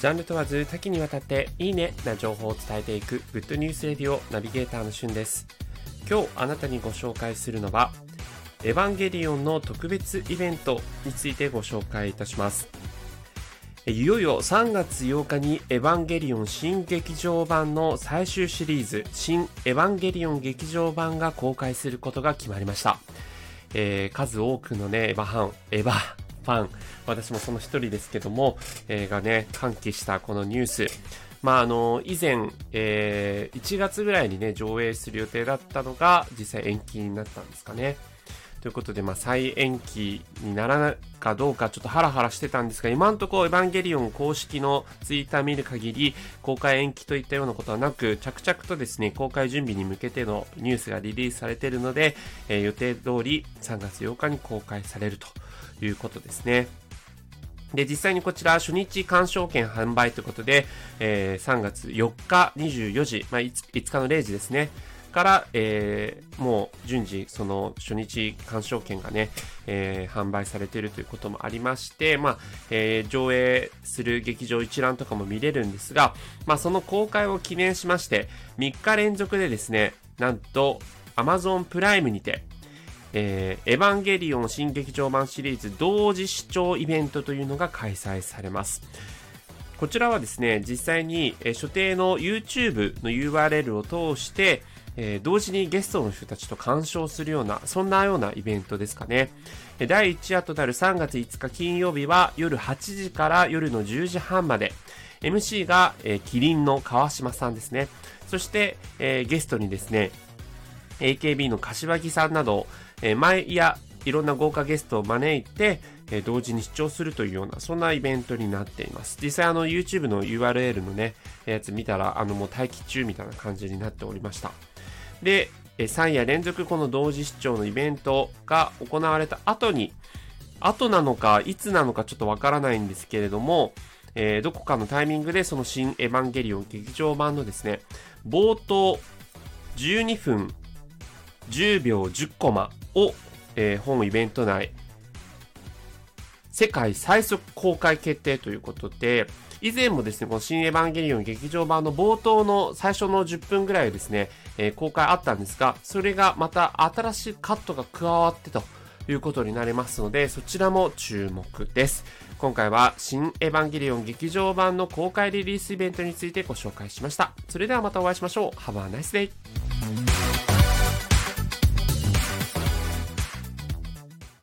ジャンル問わず多岐にわたっていいねな情報を伝えていくグッドニュースレディオナビゲーターのしゅんです。今日あなたにご紹介するのはエヴァンゲリオンの特別イベントについてご紹介いたします。いよいよ3月8日にエヴァンゲリオン新劇場版の最終シリーズ新エヴァンゲリオン劇場版が公開することが決まりました。えー、数多くのね、エヴァハン、エヴァァン、私もその一人ですけども、えー、がね、歓喜したこのニュース。まあ、あの、以前、えー、1月ぐらいにね、上映する予定だったのが、実際延期になったんですかね。ということで、まあ、再延期にならないかどうかちょっとハラハラしてたんですが、今んところエヴァンゲリオン公式のツイッター見る限り、公開延期といったようなことはなく、着々とですね、公開準備に向けてのニュースがリリースされているので、えー、予定通り3月8日に公開されるということですね。で、実際にこちら初日鑑賞券販売ということで、えー、3月4日24時、まあ5、5日の0時ですね。から、えー、もう順次、その初日鑑賞券がね、えー、販売されているということもありまして、まあ、えー、上映する劇場一覧とかも見れるんですが、まあ、その公開を記念しまして、3日連続でですね、なんと、Amazon プライムにて、えー、エヴァンゲリオン新劇場版シリーズ同時視聴イベントというのが開催されます。こちらはですね、実際に、えー、所定の YouTube の URL を通して、えー、同時にゲストの人たちと鑑賞するような、そんなようなイベントですかね。第1夜となる3月5日金曜日は夜8時から夜の10時半まで、MC が、えー、キリンの川島さんですね。そして、えー、ゲストにですね、AKB の柏木さんなど、えー、毎夜いろんな豪華ゲストを招いて、えー、同時に視聴するというような、そんなイベントになっています。実際あの YouTube の URL のね、やつ見たら、あのもう待機中みたいな感じになっておりました。で、3夜連続この同時視聴のイベントが行われた後に、後なのか、いつなのかちょっとわからないんですけれども、えー、どこかのタイミングでその新エヴァンゲリオン劇場版のですね、冒頭12分10秒10コマを、えー、本イベント内、世界最速公開決定ということで、以前もですね、この新エヴァンゲリオン劇場版の冒頭の最初の10分ぐらいですね、えー、公開あったんですが、それがまた新しいカットが加わってということになりますので、そちらも注目です。今回は新エヴァンゲリオン劇場版の公開リリースイベントについてご紹介しました。それではまたお会いしましょう。Have a nice day!